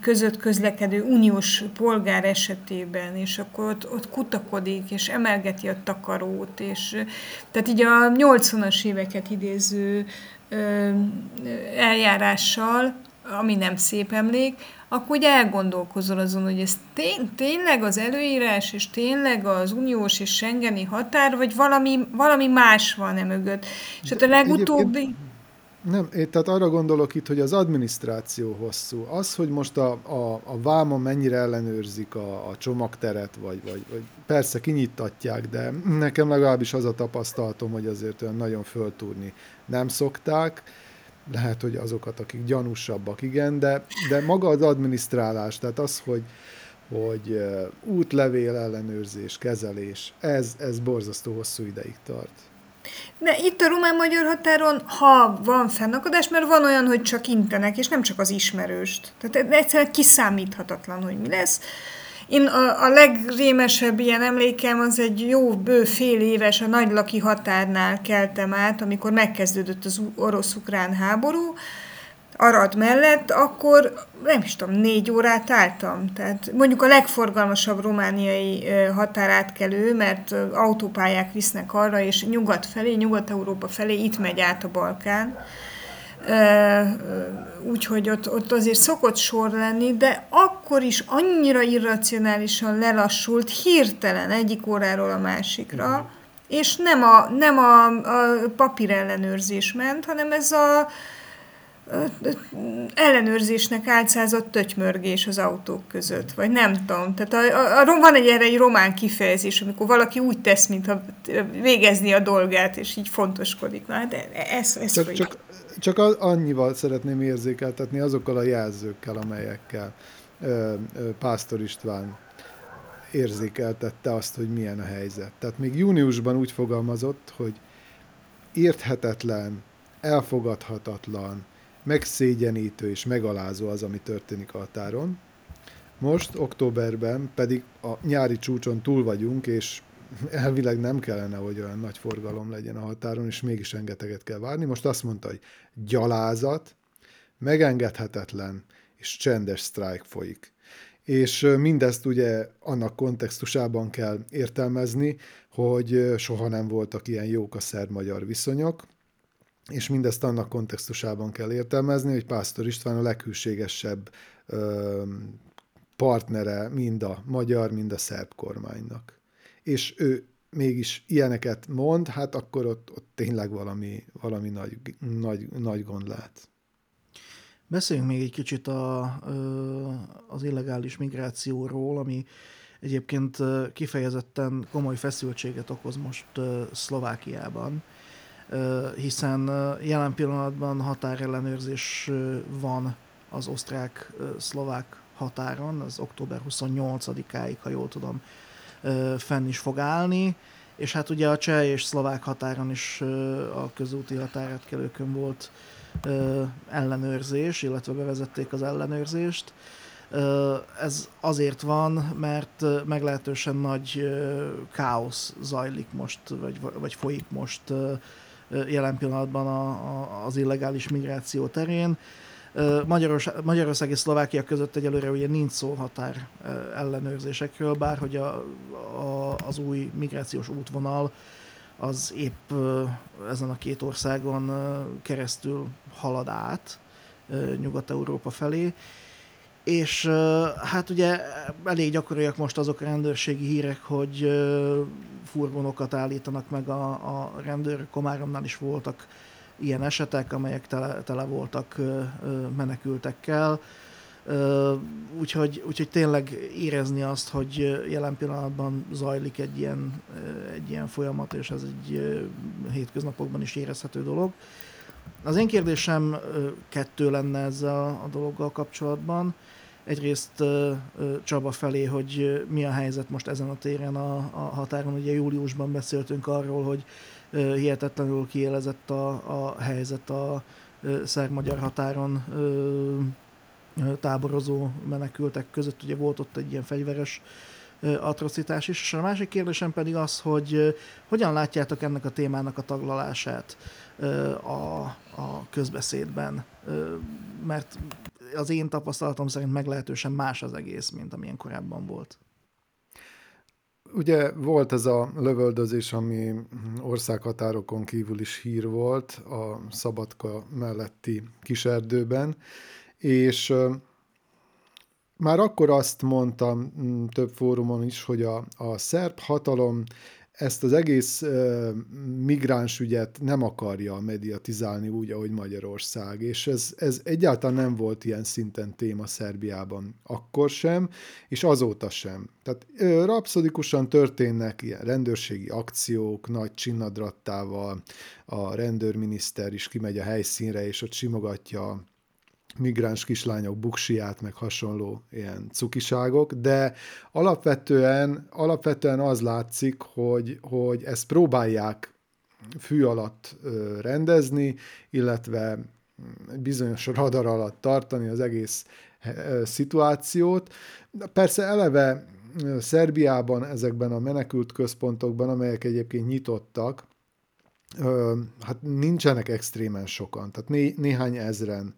között közlekedő uniós polgár esetében, és akkor ott, ott kutakodik, és emelgeti a takarót, és tehát így a 80-as éveket idéző eljárással, ami nem szép emlék, akkor ugye elgondolkozol azon, hogy ez tény, tényleg az előírás, és tényleg az uniós és Schengeni határ, vagy valami, valami más van e mögött. És hát a legutóbbi... Nem, én tehát arra gondolok itt, hogy az adminisztráció hosszú. Az, hogy most a, a, a váma mennyire ellenőrzik a, a csomagteret, vagy, vagy, vagy persze kinyitatják, de nekem legalábbis az a tapasztalatom, hogy azért olyan nagyon föltúrni nem szokták lehet, hogy azokat, akik gyanúsabbak, igen, de, de maga az adminisztrálás, tehát az, hogy, hogy útlevél ellenőrzés, kezelés, ez, ez borzasztó hosszú ideig tart. De itt a román-magyar határon, ha van fennakadás, mert van olyan, hogy csak intenek, és nem csak az ismerőst. Tehát egyszerűen kiszámíthatatlan, hogy mi lesz. Én a, a legrémesebb ilyen emlékem az egy jó bő fél éves a nagylaki határnál keltem át, amikor megkezdődött az orosz-ukrán háború, Arad mellett, akkor nem is tudom, négy órát álltam. Tehát mondjuk a legforgalmasabb romániai határátkelő, mert autópályák visznek arra, és nyugat felé, Nyugat-Európa felé itt megy át a Balkán úgyhogy ott, ott azért szokott sor lenni, de akkor is annyira irracionálisan lelassult hirtelen egyik óráról a másikra, mm. és nem a, nem a, a papírellenőrzés ment, hanem ez a ellenőrzésnek álcázott tötymörgés az autók között, vagy nem tudom. Tehát a, a, a, van egy erre egy román kifejezés, amikor valaki úgy tesz, mintha végezni a dolgát, és így fontoskodik. Na, hát ez, ez csak, csak, csak annyival szeretném érzékeltetni azokkal a jelzőkkel, amelyekkel Pásztor István érzékeltette azt, hogy milyen a helyzet. Tehát még júniusban úgy fogalmazott, hogy érthetetlen, elfogadhatatlan, megszégyenítő és megalázó az, ami történik a határon. Most, októberben pedig a nyári csúcson túl vagyunk, és elvileg nem kellene, hogy olyan nagy forgalom legyen a határon, és mégis rengeteget kell várni. Most azt mondta, hogy gyalázat, megengedhetetlen, és csendes sztrájk folyik. És mindezt ugye annak kontextusában kell értelmezni, hogy soha nem voltak ilyen jók a szerb-magyar viszonyok, és mindezt annak kontextusában kell értelmezni, hogy Pásztor István a leghűségesebb partnere mind a magyar, mind a szerb kormánynak és ő mégis ilyeneket mond, hát akkor ott, ott tényleg valami, valami nagy, nagy, nagy gond lehet. Beszéljünk még egy kicsit a, az illegális migrációról, ami egyébként kifejezetten komoly feszültséget okoz most Szlovákiában, hiszen jelen pillanatban határellenőrzés van az osztrák-szlovák határon, az október 28-áig, ha jól tudom, fenn is fog állni, és hát ugye a cseh és szlovák határon is a közúti határátkelőkön volt ellenőrzés, illetve bevezették az ellenőrzést. Ez azért van, mert meglehetősen nagy káosz zajlik most, vagy, vagy folyik most jelen pillanatban a, a, az illegális migráció terén. Magyarország, Magyarország és Szlovákia között egyelőre ugye nincs szó határ ellenőrzésekről, bár hogy a, a, az új migrációs útvonal az épp ezen a két országon keresztül halad át Nyugat-Európa felé. és hát ugye elég gyakoriak most azok a rendőrségi hírek, hogy furgonokat állítanak meg a, a rendőr. Komáromnál is voltak ilyen esetek, amelyek tele, tele voltak menekültekkel. Úgyhogy, úgyhogy tényleg érezni azt, hogy jelen pillanatban zajlik egy ilyen, egy ilyen folyamat, és ez egy hétköznapokban is érezhető dolog. Az én kérdésem kettő lenne ezzel a dologgal kapcsolatban. Egyrészt Csaba felé, hogy mi a helyzet most ezen a téren a, a határon. Ugye júliusban beszéltünk arról, hogy hihetetlenül kiélezett a, a helyzet a szerb-magyar határon táborozó menekültek között. Ugye volt ott egy ilyen fegyveres atrocitás is. És a másik kérdésem pedig az, hogy hogyan látjátok ennek a témának a taglalását a, a közbeszédben, mert az én tapasztalatom szerint meglehetősen más az egész, mint amilyen korábban volt. Ugye volt ez a lövöldözés, ami országhatárokon kívül is hír volt a Szabadka melletti kiserdőben, és már akkor azt mondtam több fórumon is, hogy a, a szerb hatalom ezt az egész uh, migráns ügyet nem akarja mediatizálni úgy, ahogy Magyarország, és ez, ez egyáltalán nem volt ilyen szinten téma Szerbiában akkor sem, és azóta sem. Tehát uh, rapszodikusan történnek ilyen rendőrségi akciók, nagy csinnadrattával, a rendőrminiszter is kimegy a helyszínre, és ott simogatja migráns kislányok buksiát, meg hasonló ilyen cukiságok, de alapvetően, alapvetően az látszik, hogy, hogy ezt próbálják fű alatt rendezni, illetve bizonyos radar alatt tartani az egész szituációt. Persze eleve Szerbiában ezekben a menekült központokban, amelyek egyébként nyitottak, hát nincsenek extrémen sokan, tehát né- néhány ezren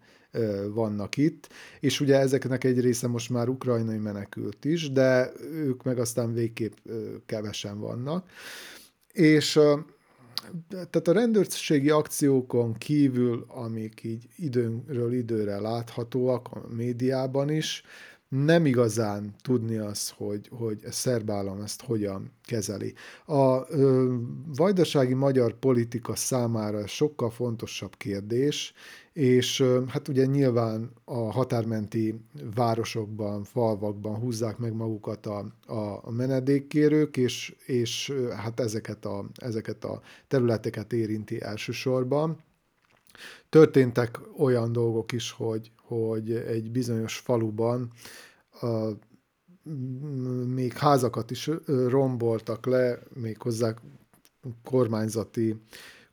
vannak itt, és ugye ezeknek egy része most már ukrajnai menekült is, de ők meg aztán végképp kevesen vannak. És tehát a rendőrségi akciókon kívül, amik így időről időre láthatóak a médiában is, nem igazán tudni az, hogy, hogy a szerb állam ezt hogyan kezeli. A ö, vajdasági magyar politika számára sokkal fontosabb kérdés, és ö, hát ugye nyilván a határmenti városokban, falvakban húzzák meg magukat a, a, a menedékkérők, és, és hát ezeket a, ezeket a területeket érinti elsősorban. Történtek olyan dolgok is, hogy, hogy egy bizonyos faluban a, még házakat is romboltak le, még hozzá kormányzati,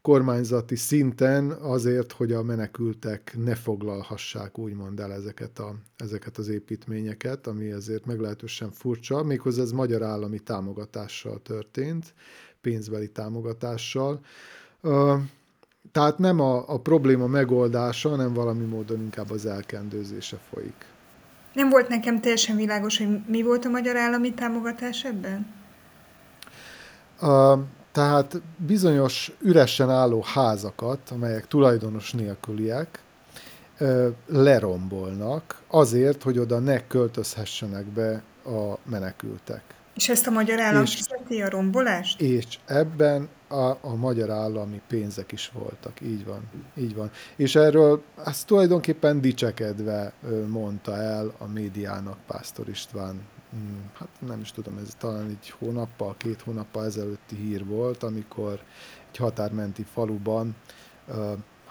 kormányzati szinten azért, hogy a menekültek ne foglalhassák úgymond el ezeket, a, ezeket az építményeket, ami azért meglehetősen furcsa, méghozzá ez magyar állami támogatással történt, pénzbeli támogatással. Tehát nem a, a probléma megoldása, hanem valami módon inkább az elkendőzése folyik. Nem volt nekem teljesen világos, hogy mi volt a magyar állami támogatás ebben? A, tehát bizonyos üresen álló házakat, amelyek tulajdonos nélküliek, lerombolnak azért, hogy oda ne költözhessenek be a menekültek. És ezt a magyar állam és, fizeti a rombolást? És ebben a, a magyar állami pénzek is voltak, így van, így van. És erről ezt tulajdonképpen dicsekedve mondta el a médiának Pásztor István, hmm, hát nem is tudom, ez talán egy hónappal, két hónappal ezelőtti hír volt, amikor egy határmenti faluban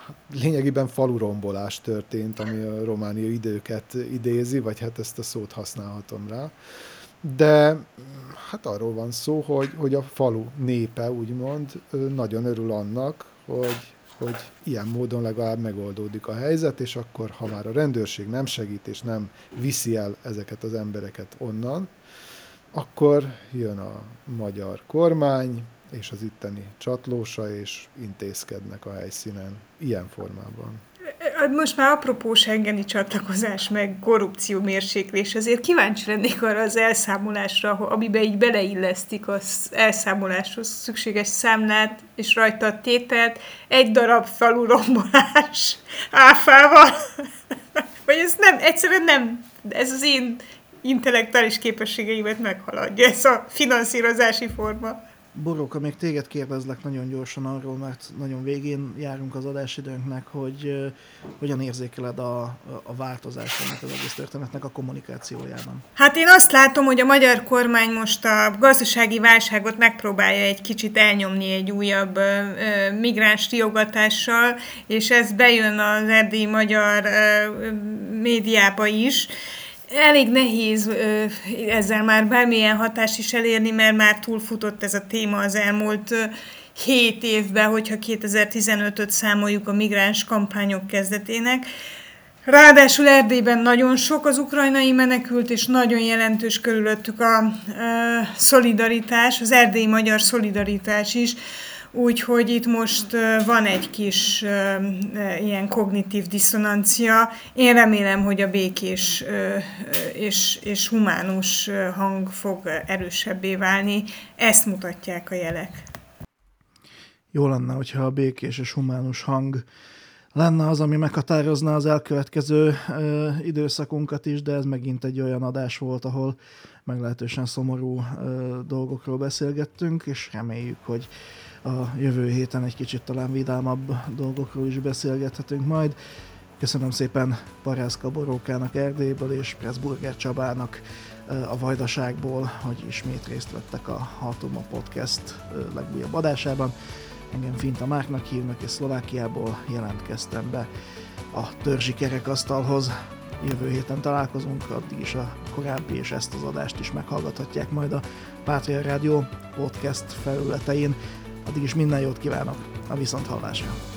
hát lényegében falurombolás történt, ami a románia időket idézi, vagy hát ezt a szót használhatom rá de hát arról van szó, hogy, hogy a falu népe úgymond nagyon örül annak, hogy, hogy ilyen módon legalább megoldódik a helyzet, és akkor, ha már a rendőrség nem segít, és nem viszi el ezeket az embereket onnan, akkor jön a magyar kormány, és az itteni csatlósa, és intézkednek a helyszínen ilyen formában. Most már apropó Schengeni csatlakozás, meg korrupció mérséklés, azért kíváncsi lennék arra az elszámolásra, amiben így beleillesztik az elszámoláshoz szükséges számlát, és rajta a tételt, egy darab falurombolás áfával. Vagy ez nem, egyszerűen nem ez az én intellektuális képességeimet meghaladja, ez a finanszírozási forma. Boróka, még téged kérdezlek nagyon gyorsan arról, mert nagyon végén járunk az adásidőnknek, hogy uh, hogyan érzékeled a, a változást ennek az egész történetnek a kommunikációjában. Hát én azt látom, hogy a magyar kormány most a gazdasági válságot megpróbálja egy kicsit elnyomni egy újabb uh, migráns riogatással, és ez bejön az erdélyi magyar uh, médiába is, elég nehéz ezzel már bármilyen hatást is elérni, mert már túlfutott ez a téma az elmúlt 7 évben, hogyha 2015-öt számoljuk a migráns kampányok kezdetének. Ráadásul Erdélyben nagyon sok az ukrajnai menekült, és nagyon jelentős körülöttük a, a szolidaritás, az erdélyi magyar szolidaritás is, Úgyhogy itt most van egy kis ilyen kognitív diszonancia. Én remélem, hogy a békés és, és humánus hang fog erősebbé válni. Ezt mutatják a jelek. Jó lenne, hogyha a békés és humánus hang lenne az, ami meghatározna az elkövetkező ö, időszakunkat is, de ez megint egy olyan adás volt, ahol meglehetősen szomorú ö, dolgokról beszélgettünk, és reméljük, hogy a jövő héten egy kicsit talán vidámabb dolgokról is beszélgethetünk majd. Köszönöm szépen Parászka Borókának Erdélyből és Pressburger Csabának a Vajdaságból, hogy ismét részt vettek a Hatuma Podcast legújabb adásában. Engem Finta Márknak hívnak, és Szlovákiából jelentkeztem be a törzsi kerekasztalhoz. Jövő héten találkozunk, addig is a korábbi és ezt az adást is meghallgathatják majd a Pátria Rádió podcast felületein. Addig is minden jót kívánok a viszonthallásra!